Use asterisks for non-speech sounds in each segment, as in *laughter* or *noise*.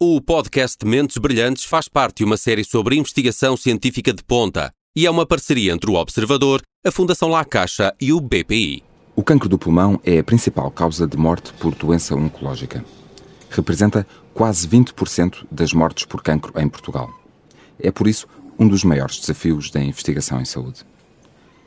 O podcast Mentes Brilhantes faz parte de uma série sobre investigação científica de ponta e é uma parceria entre o Observador, a Fundação La Caixa e o BPI. O cancro do pulmão é a principal causa de morte por doença oncológica. Representa quase 20% das mortes por cancro em Portugal. É por isso um dos maiores desafios da investigação em saúde.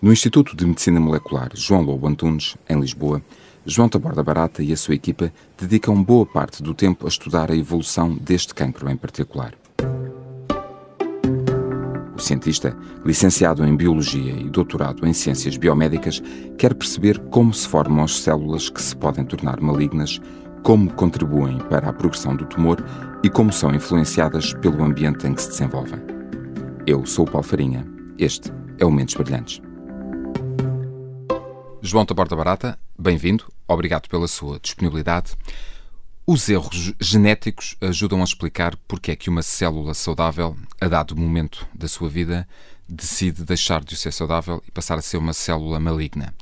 No Instituto de Medicina Molecular João Lobo Antunes, em Lisboa, João Taborda Barata e a sua equipa dedicam boa parte do tempo a estudar a evolução deste cancro em particular. O cientista, licenciado em Biologia e doutorado em Ciências Biomédicas, quer perceber como se formam as células que se podem tornar malignas, como contribuem para a progressão do tumor e como são influenciadas pelo ambiente em que se desenvolvem. Eu sou o Paulo Farinha. Este é o Mentes Brilhantes. João Taborda Barata, bem-vindo, obrigado pela sua disponibilidade. Os erros genéticos ajudam a explicar porque é que uma célula saudável, a dado momento da sua vida, decide deixar de ser saudável e passar a ser uma célula maligna.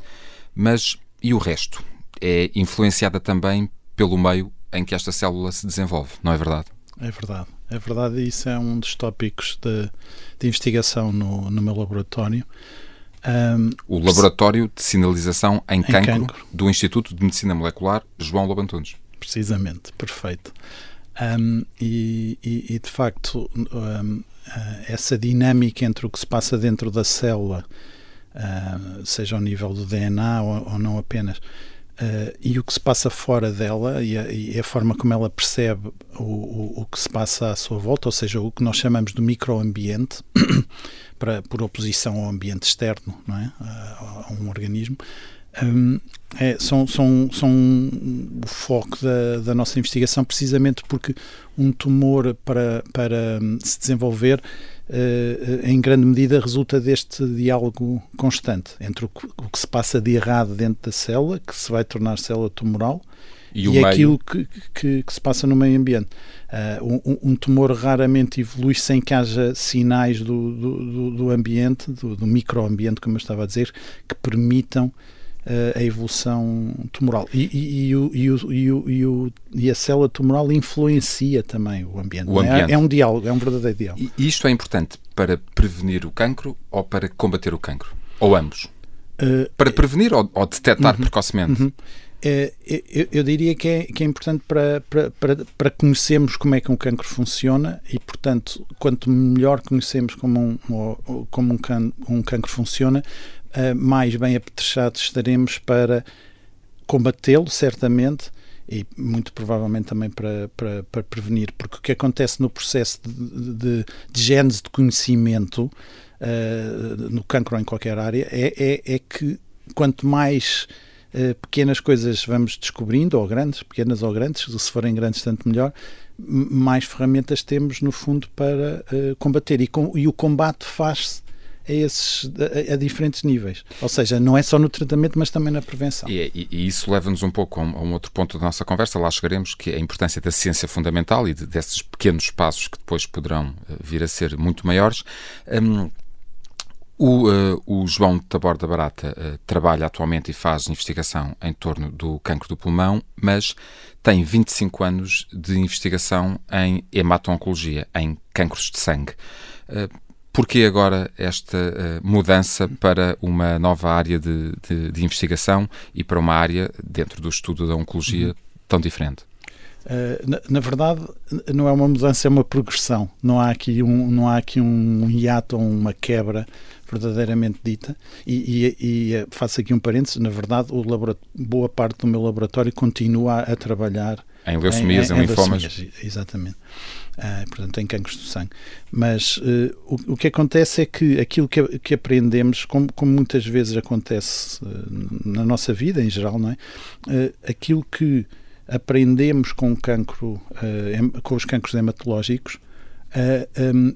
Mas e o resto? É influenciada também pelo meio em que esta célula se desenvolve, não é verdade? É verdade, é verdade, isso é um dos tópicos de, de investigação no, no meu laboratório. Um, o Laboratório de Sinalização em, em cancro, cancro, do Instituto de Medicina Molecular João Lobantunes. Precisamente, perfeito. Um, e, e, e, de facto, um, eh, essa dinâmica entre o que se passa dentro da célula, uh, seja ao nível do DNA ou, ou não apenas, uh, e o que se passa fora dela e a, e a forma como ela percebe o, o, o, que se passa à sua volta, ou seja, o que nós chamamos de microambiente. Para, por oposição ao ambiente externo, não é? a, a um organismo, um, é, são, são, são o foco da, da, nossa investigação, precisamente porque um tumor, para, para hum, se desenvolver, uh, em grande medida resulta deste diálogo constante entre o que, o que, se passa de errado dentro da célula, que se vai tornar célula tumoral, e, e aquilo que, que, que, se passa no meio ambiente. Uh, um, um, tumor raramente evolui sem que haja sinais do, do, do ambiente, do, do, microambiente, como eu estava a dizer, que permitam uh, a evolução tumoral. E, e, e, o, e, o, e, a célula tumoral influencia também o ambiente. O é? ambiente. É, é, um diálogo, é um verdadeiro diálogo. E isto é importante para prevenir o cancro ou para combater o cancro? Ou ambos? Uh, para prevenir ou, ou detectar uhum, precocemente? Uhum. É, eu, eu, diria que é, que é importante para, para, para, conhecermos como é que um cancro funciona e, portanto, quanto melhor conhecemos como um, como um, can, um cancro funciona, uh, mais bem apetrechados estaremos para combatê-lo, certamente, e muito provavelmente também para, para, para, prevenir, porque o que acontece no processo de, de, de de conhecimento, uh, no cancro ou em qualquer área, é, é, é que quanto mais eh, pequenas coisas vamos descobrindo, ou grandes, pequenas ou grandes, se forem grandes, tanto melhor, mais ferramentas temos, no fundo, para uh, combater. E, com, e o combate faz-se a, esses, a, a, diferentes níveis. Ou seja, não é só no tratamento, mas também na prevenção. E, e, e isso leva-nos um pouco a um, a um, outro ponto da nossa conversa, lá chegaremos, que é a importância da ciência fundamental e de, desses pequenos passos que depois poderão uh, vir a ser muito maiores. Um, o, uh, o, João Taborda Barata uh, trabalha atualmente e faz investigação em torno do cancro do pulmão, mas tem 25 anos de investigação em hemato-oncologia, em cancros de sangue. Uh, Por que agora esta mudança para uma nova área de, de, de, investigação e para uma área dentro do estudo da oncologia uhum. tão diferente? Na, na, verdade, não é uma mudança, é uma progressão. Não há aqui um, não há aqui um hiato ou uma quebra verdadeiramente dita. E, e, e eh, faço aqui um parênteses: na verdade, boa parte do meu laboratório continua a, trabalhar em leucemias, em, em, em linfomas. Exatamente. Uh, portanto, em cancros do sangue. Mas uh, o, o, que acontece é que aquilo que, que aprendemos, como, como, muitas vezes acontece uh, na nossa vida em geral, não é? aquilo que aprendemos com o cancro, com os cancros hematológicos, um,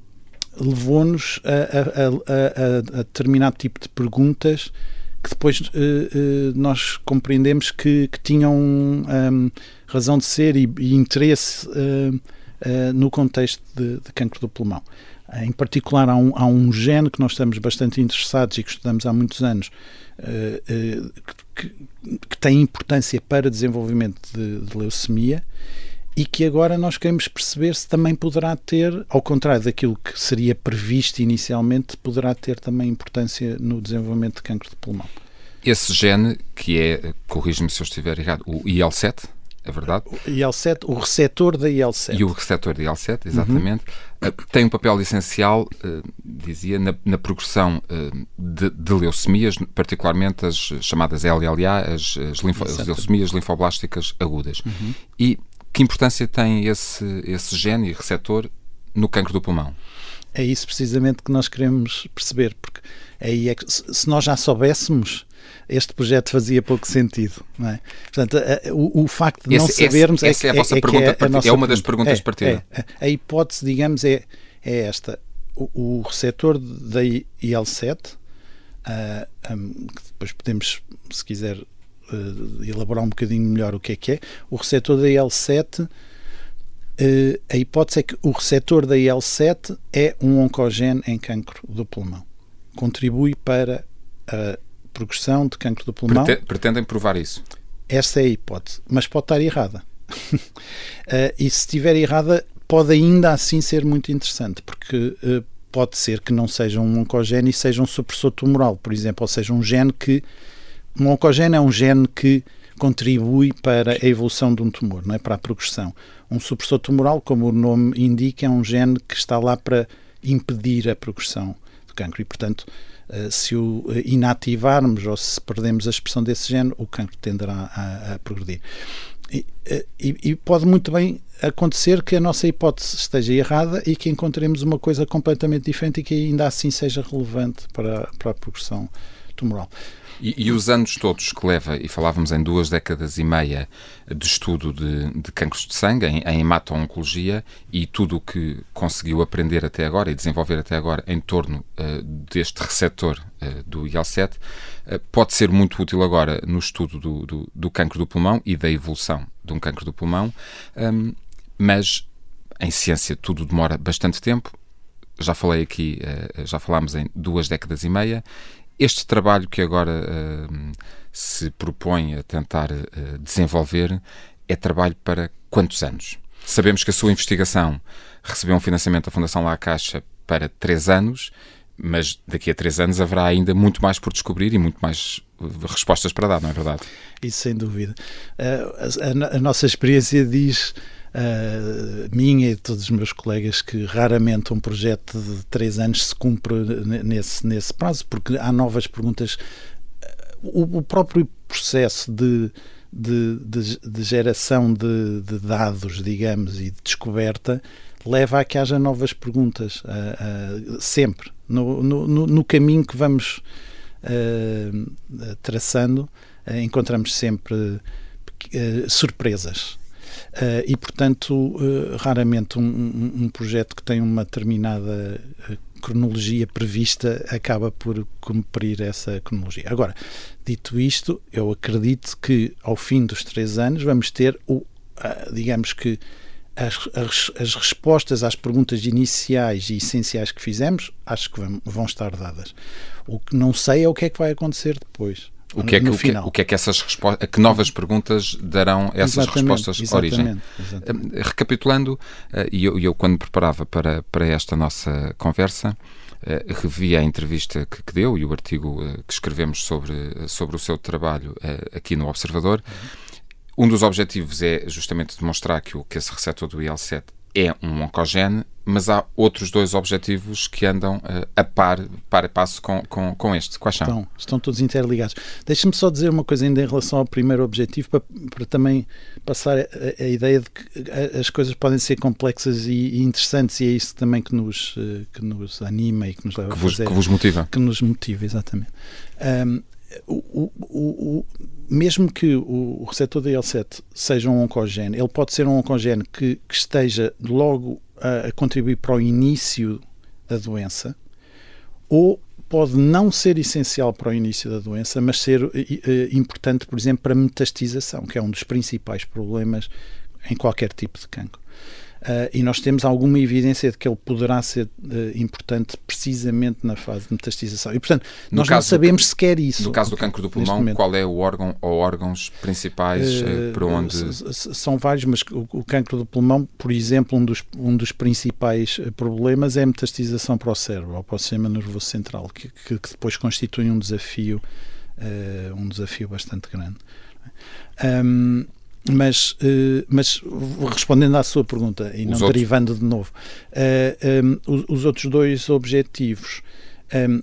levou-nos a, a, a, a, determinado tipo de perguntas que depois uh, uh, nós compreendemos que, que tinham um, razão de ser e, e interesse uh, no contexto de, de, cancro do pulmão. Em particular, há um, há um gene que nós estamos bastante interessados e que estudamos há muitos anos, que, que, tem importância para desenvolvimento de, de leucemia e que agora nós queremos perceber se também poderá ter, ao contrário daquilo que seria previsto inicialmente, poderá ter também importância no desenvolvimento de cancro de pulmão. Esse gene, que é, corrige-me se eu estiver errado, o IL-7, é verdade? O IL-7, o receptor da IL-7. E o receptor da IL-7, exatamente. Uhum. Tem um papel essencial, uh, dizia, na, na progressão uh, de, de, leucemias, particularmente as chamadas LLA, as, as, linfo, as leucemias linfoblásticas agudas. Uhum. E que importância tem esse, esse gene e receptor no cancro do pulmão? É isso precisamente que nós queremos perceber, porque aí é que, se nós já soubéssemos este projeto fazia pouco sentido. Não é? Portanto, a, o, o, facto de esse, não sabermos essa, é, é, a vossa é, pergunta, é, a nossa, é uma das perguntas é, partida. É, a hipótese, digamos, é, é esta. O, o receptor da IL-7, uh, um, que depois podemos, se quiser, uh, elaborar um bocadinho melhor o que é que é, o receptor da IL-7 Uh, a hipótese é que o receptor da IL-7 é um oncogene em cancro do pulmão. Contribui para a progressão de cancro do pulmão. Pretendem provar isso? Essa é a hipótese, mas pode estar errada. uh, *laughs* e se estiver errada, pode ainda assim ser muito interessante, porque uh, pode ser que não seja um oncogene e seja um supressor tumoral, por exemplo, ou seja, um gene que. Um oncogene é um gene que contribui para a evolução de um tumor, não é? para a progressão. Um supressor tumoral, como o nome indica, é um gene que está lá para impedir a progressão do cancro e, portanto, eh, se o eh, inativarmos ou se perdemos a expressão desse gene, o cancro tenderá a, a progredir. E, eh, e, e, pode muito bem acontecer que a nossa hipótese esteja errada e que encontremos uma coisa completamente diferente e que ainda assim seja relevante para, para a progressão tumoral. E, e, os anos todos que leva, e falávamos em duas décadas e meia de estudo de, de cancros de sangue, em, em hemato-oncologia, e tudo o que conseguiu aprender até agora e desenvolver até agora em torno uh, deste receptor uh, do IL-7, uh, eh, pode ser muito útil agora no estudo do, do, do, cancro do pulmão e da evolução de um cancro do pulmão, um, mas em ciência tudo demora bastante tempo. Já falei aqui, já falámos em duas décadas e meia, este trabalho que agora uh, se propõe a tentar uh, desenvolver é trabalho para quantos anos? Sabemos que a sua investigação recebeu um financiamento da Fundação La Caixa para três anos, mas daqui a três anos haverá ainda muito mais por descobrir e muito mais eh, respostas para dar, não é verdade? Isso sem dúvida. a, a, a nossa experiência diz uh, minha e todos os meus colegas que raramente um projeto de três anos se cumpre nesse, nesse prazo, porque há novas perguntas. O, o próprio processo de, de, de, de geração de, de, dados, digamos, e de descoberta leva a que haja novas perguntas, uh, uh, sempre. No, no, no, caminho que vamos traçando, encontramos sempre surpresas. Uh, e, portanto, uh, raramente um, um, um, projeto que tem uma determinada uh, cronologia prevista acaba por cumprir essa cronologia. Agora, dito isto, eu acredito que ao fim dos três anos vamos ter o, digamos que as, as, as, respostas às perguntas iniciais e essenciais que fizemos, acho que vão, vão estar dadas. O que não sei é o que é que vai acontecer depois. O que, é que, o, que, o que é que essas respostas, que novas perguntas darão essas exatamente, respostas exatamente, origem? Exatamente. Recapitulando, eh, e eu, eu, quando me preparava para, para esta nossa conversa, eh, revi a entrevista que, deu e o artigo eh, que escrevemos sobre, sobre o seu trabalho aqui no Observador. Um dos objetivos é justamente demonstrar que, o, que esse receptor do IL-7 é um oncogene, mas há outros dois objetivos que andam uh, a par, par a passo com, com, com este. Quais são? Estão, estão todos interligados. Deixa-me só dizer uma coisa ainda em relação ao primeiro objetivo, para, para também passar a, a, ideia de que as coisas podem ser complexas e, e, interessantes, e é isso também que nos, uh, que nos anima e que nos leva que a fazer. Que vos motiva. Que nos motiva, exatamente. Um, o, o, o, mesmo que o receptor da IL-7 seja um oncogene, ele pode ser um oncogene que, que esteja logo a, a, contribuir para o início da doença, ou pode não ser essencial para o início da doença, mas ser uh, importante, por exemplo, para a metastização, que é um dos principais problemas em qualquer tipo de cancro. Uh, e nós temos alguma evidência de que ele poderá ser uh, importante precisamente na fase de metastização. E, portanto, no nós não sabemos do, sequer isso. No caso do cancro do pulmão, qual é o órgão ou órgãos principais uh, para onde. São vários, mas o, o cancro do pulmão, por exemplo, um dos, um dos principais problemas é a metastização para o cérebro, ou para o sistema nervoso central, que, que, que depois constitui um desafio, um desafio bastante grande. Um, mas, uh, mas respondendo à sua pergunta e não derivando de novo, uh, eh, um, os, os, outros dois objetivos. Um,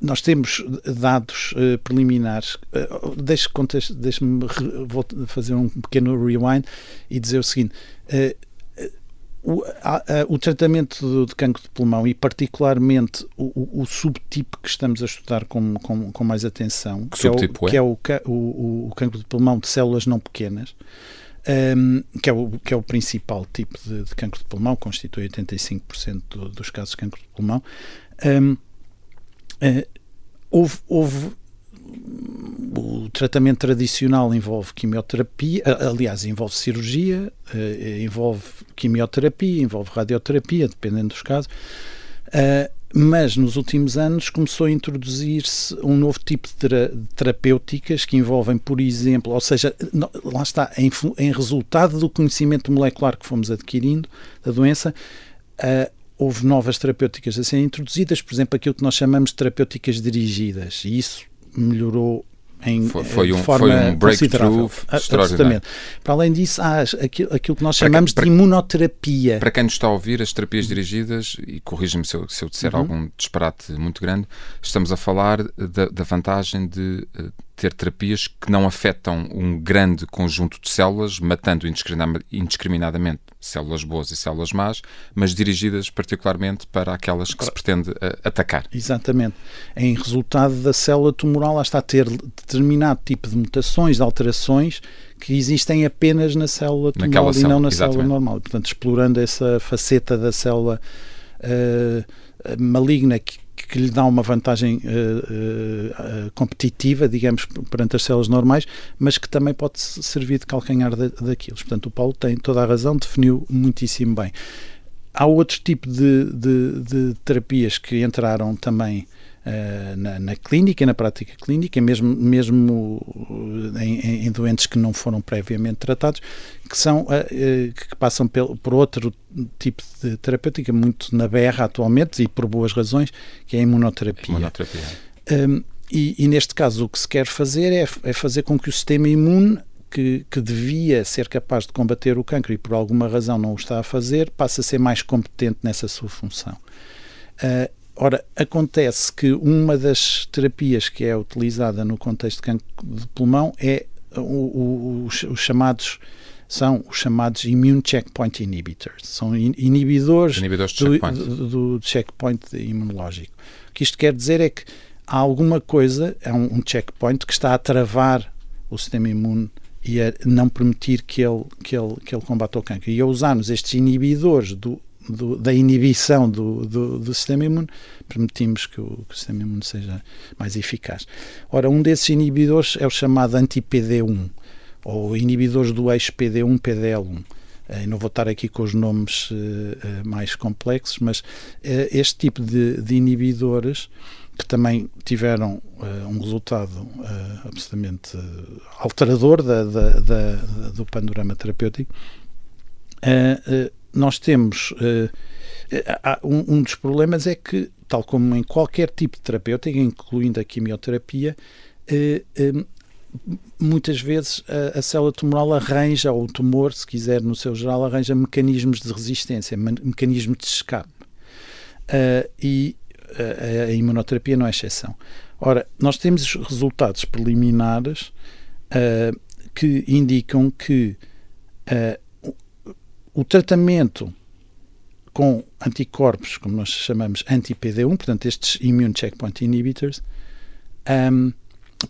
nós temos dados uh, preliminares. Uh, Deixe-me deixe fazer um pequeno rewind e dizer o seguinte: uh, o, a, a, o, tratamento de cancro de pulmão e particularmente o, o subtipo que estamos a estudar com, com, com mais atenção, que, que, é, o, é? que é o, o, cancro de pulmão de células não pequenas, um, que, é o, que é o principal tipo de, de cancro de pulmão, constitui 85% do, dos casos de cancro de pulmão. Um, uh, eh, houve, houve o tratamento tradicional envolve quimioterapia, aliás, envolve cirurgia, eh, envolve quimioterapia, envolve radioterapia, dependendo dos casos. Eh, mas nos últimos anos começou a introduzir-se um novo tipo de terapêuticas que envolvem, por exemplo, ou seja, lá está, em, em resultado do conhecimento molecular que fomos adquirindo da doença, houve novas terapêuticas a serem introduzidas, por exemplo, aquilo que nós chamamos de terapêuticas dirigidas, e isso melhorou em, foi, foi, um, foi um breakthrough extraordinário. Para além disso, há aquilo, aquilo que nós chamamos para, de imunoterapia. Para quem nos está a ouvir, as terapias dirigidas, e corrija-me se eu, se eu disser uhum. algum disparate muito grande, estamos a falar da, da vantagem de uh, ter terapias que não afetam um grande conjunto de células, matando indiscriminadamente células boas e células más, mas dirigidas particularmente para aquelas que se pretende uh, atacar. Exatamente. Em resultado da célula tumoral, lá está a ter determinado tipo de mutações, de alterações que existem apenas na célula tumoral e não na exatamente. célula normal. Portanto, explorando essa faceta da célula uh, maligna que, que lhe dá uma vantagem uh, uh, competitiva, digamos, perante as células normais, mas que também pode servir de calcanhar da, daquilo. Portanto, o Paulo tem toda a razão, definiu muitíssimo bem. Há outro tipo de, de, de terapias que entraram também na, na, clínica, na prática clínica, mesmo, mesmo em, em, doentes que não foram previamente tratados, que são uh, que passam pel, por outro tipo de terapêutica muito na berra atualmente e por boas razões, que é a imunoterapia. imunoterapia. Um, e, e, neste caso o que se quer fazer é, é fazer com que o sistema imune que, que, devia ser capaz de combater o cancro e por alguma razão não o está a fazer, passe a ser mais competente nessa sua função. Uh, Ora, acontece que uma das terapias que é utilizada no contexto de cancro de pulmão é o, o, os, os, chamados são os chamados immune checkpoint inhibitors, são inibidores, inibidores do, checkpoint. Do, do, checkpoint imunológico. O que isto quer dizer é que há alguma coisa, é um, um checkpoint que está a travar o sistema imune e a não permitir que ele, que ele, que ele combata o cancro. E a usarmos estes inibidores do do, da inibição do, do, do, sistema imune, permitimos que o, que o, sistema imune seja mais eficaz. Ora, um desses inibidores é o chamado anti-PD1, ou inibidores do eixo PD1, PDL1. Uh, não vou estar aqui com os nomes uh, uh, mais complexos, mas este tipo de, de, inibidores que também tiveram um resultado absolutamente alterador da, da, da, do panorama terapêutico, nós temos. Uh, um, um, dos problemas é que, tal como em qualquer tipo de terapêutica, incluindo a quimioterapia, uh, muitas vezes a, a, célula tumoral arranja, ou o tumor, se quiser, no seu geral, arranja mecanismos de resistência, mecanismos de escape. Uh, e a, a, imunoterapia não é exceção. Ora, nós temos resultados preliminares uh, que indicam que uh, o tratamento com anticorpos, como nós chamamos anti-PD1, portanto, estes immune checkpoint inhibitors, um,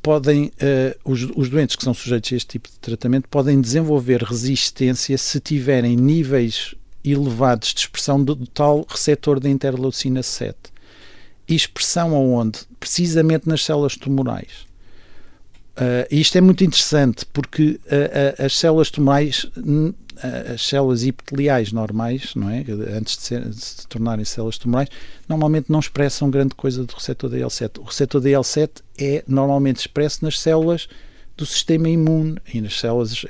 podem, uh, os, os, doentes que são sujeitos a este tipo de tratamento podem desenvolver resistência se tiverem níveis elevados de expressão do, do tal receptor da interleucina 7. E expressão aonde? Precisamente nas células tumorais. Uh, isto é muito interessante porque uh, uh, as células tumorais, as células epiteliais normais, não é? Antes de, ser, de, se tornarem células tumorais, normalmente não expressam grande coisa do receptor DL7. O receptor DL7 é normalmente expresso nas células do sistema imune e nas células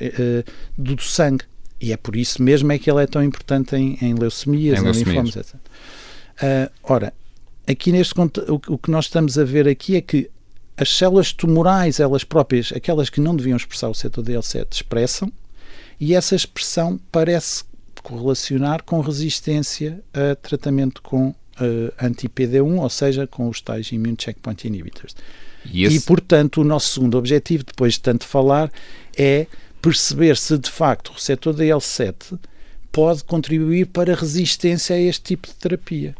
do, do, sangue. E é por isso mesmo é que ele é tão importante em, em leucemias, em, em linfomas, etc. ora, aqui neste o, o que nós estamos a ver aqui é que as células tumorais, elas próprias, aquelas que não deviam expressar o setor DL7, expressam, e essa expressão parece correlacionar com resistência a tratamento com uh, anti-PD1, ou seja, com os tais immune checkpoint inhibitors. E, esse... e, portanto, o nosso segundo objetivo, depois de tanto falar, é perceber se de facto o receptor DL7 pode contribuir para a resistência a este tipo de terapia.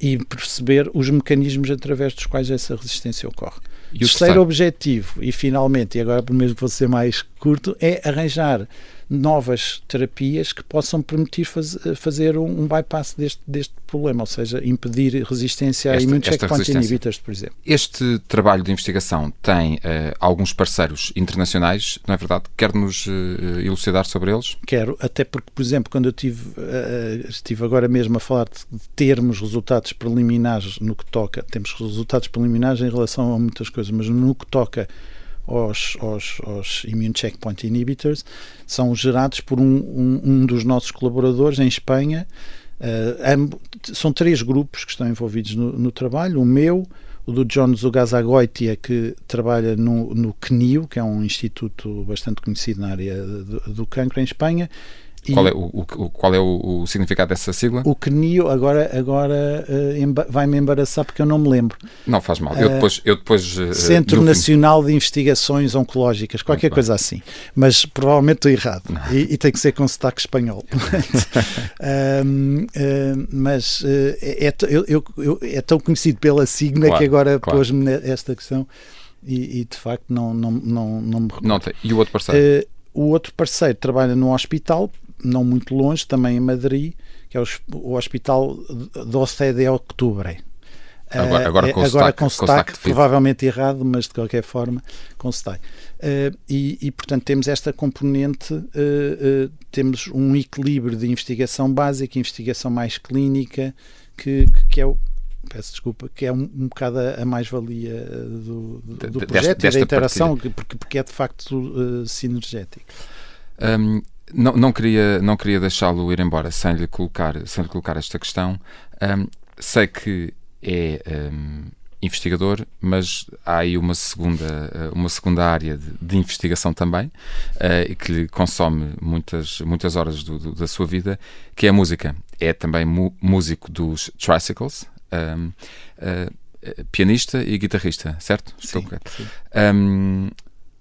E perceber os mecanismos através dos quais essa resistência ocorre. E o terceiro objetivo, e finalmente, e agora mesmo vou ser mais curto, é arranjar novas terapias que possam permitir faz, fazer um, um, bypass deste, deste problema, ou seja, impedir resistência esta, a immune checkpoint inhibitors, por exemplo. Este trabalho de investigação tem uh, alguns parceiros internacionais, não é verdade? Quer-nos uh, elucidar sobre eles? Quero, até porque, por exemplo, quando eu tive, uh, estive agora mesmo a falar de termos resultados preliminares no que toca, temos resultados preliminares em relação a muitas coisas, mas no que toca aos, aos, aos immune checkpoint inhibitors são gerados por um, um, um dos nossos colaboradores em Espanha. Uh, são três grupos que estão envolvidos no, no trabalho: o meu, o do John Zugazagoitia, que trabalha no, no CNIO, que é um instituto bastante conhecido na área do, do cancro em Espanha, qual é, o, o, qual é o, o, significado dessa sigla? O CNIO agora, agora uh, vai-me embaraçar porque eu não me lembro. Não faz mal. Eu depois. Eu depois uh, Centro Nacional fim... de Investigações Oncológicas, qualquer Muito coisa bem. assim. Mas provavelmente estou errado. E, e, tem que ser com sotaque espanhol. *laughs* *laughs* uh, mas é, é, eu, eu, é, tão conhecido pela sigla claro, que agora claro. pôs-me esta questão e, e, de facto não, não, não, não me recordo. Não E o outro parceiro? o outro parceiro trabalha num hospital não muito longe, também em Madrid, que é o, o Hospital 12 de Outubro. Agora, agora, com, agora com sotaque, provavelmente errado, mas de qualquer forma com sotaque. Uh, e, e, portanto, temos esta componente, uh, uh, temos um equilíbrio de investigação básica, investigação mais clínica, que, que é o, peço desculpa, que é um, um bocado a, mais-valia do, do, do projeto desta, e da interação, porque, porque é de facto sinergético. Um, não, não queria, não queria deixá-lo ir embora sem lhe colocar, sem lhe colocar esta questão. Um, sei que é um, investigador, mas há aí uma segunda, uma segunda área de, de investigação também uh, que lhe consome muitas, muitas horas do, do, da sua vida, que é a música. É também músico dos Tricycles. Um, uh, ah, pianista e guitarrista, certo? Estou sim, correto. Sim. Um,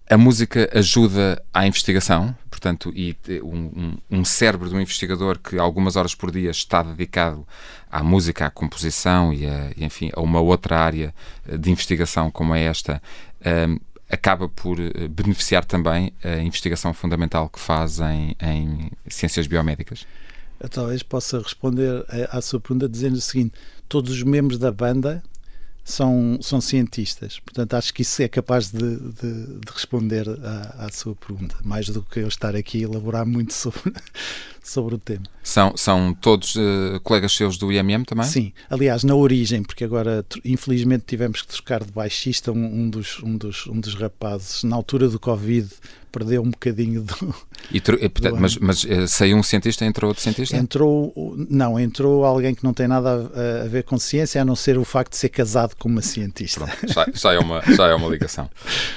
a música ajuda à investigação, portanto, e um, um, cérebro de um investigador que algumas horas por dia está dedicado à música, à composição e, a, enfim, a uma outra área de investigação como é esta, um, acaba por eh, beneficiar também a investigação fundamental que faz em, em ciências biomédicas? Eu talvez possa responder à sua pergunta dizendo o seguinte: todos os membros da banda são, são cientistas. Portanto, acho que isso é capaz de, de, de responder à, à, sua pergunta, mais do que eu estar aqui a elaborar muito *laughs* sobre, sobre o tema. São, são todos uh, colegas seus do IMM também? Sim, aliás, na origem, porque agora infelizmente tivemos que trocar de baixista um, um, dos, um, dos, um dos rapazes na altura do Covid perdeu um bocadinho do. E, portanto, do mas, mas uh, saiu um cientista, entrou outro cientista? Entrou, não, entrou alguém que não tem nada a, a, ver com ciência, a não ser o facto de ser casado com uma cientista. Pronto, já, já, é uma, já é uma ligação.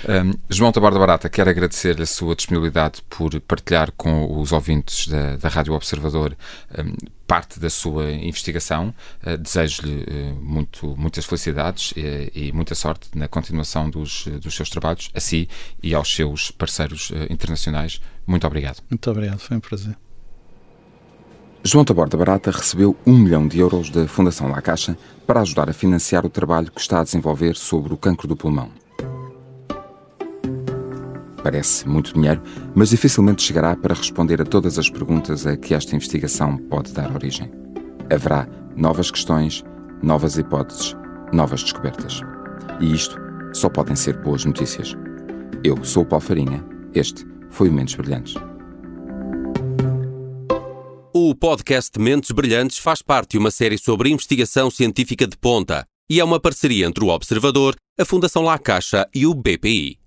Um, João Taborda Barata, quero agradecer a sua disponibilidade por partilhar com os ouvintes da, da Rádio Observador um, parte da sua investigação. Uh, Desejo-lhe uh, muito, muitas felicidades e, eh, e, muita sorte na continuação dos, dos seus trabalhos, a si e aos seus parceiros internacionais. Muito obrigado. Muito obrigado, foi um prazer. João Taborda Barata recebeu um milhão de euros da Fundação La Caixa para ajudar a financiar o trabalho que está a desenvolver sobre o cancro do pulmão. Parece muito dinheiro, mas dificilmente chegará para responder a todas as perguntas a que esta investigação pode dar origem. Haverá novas questões, novas hipóteses, novas descobertas. E isto só podem ser boas notícias. Eu sou o Paulo Farinha. Este foi o Mentes Brilhantes. O podcast Mentes Brilhantes faz parte de uma série sobre investigação científica de ponta e é uma parceria entre o Observador, a Fundação La Caixa e o BPI.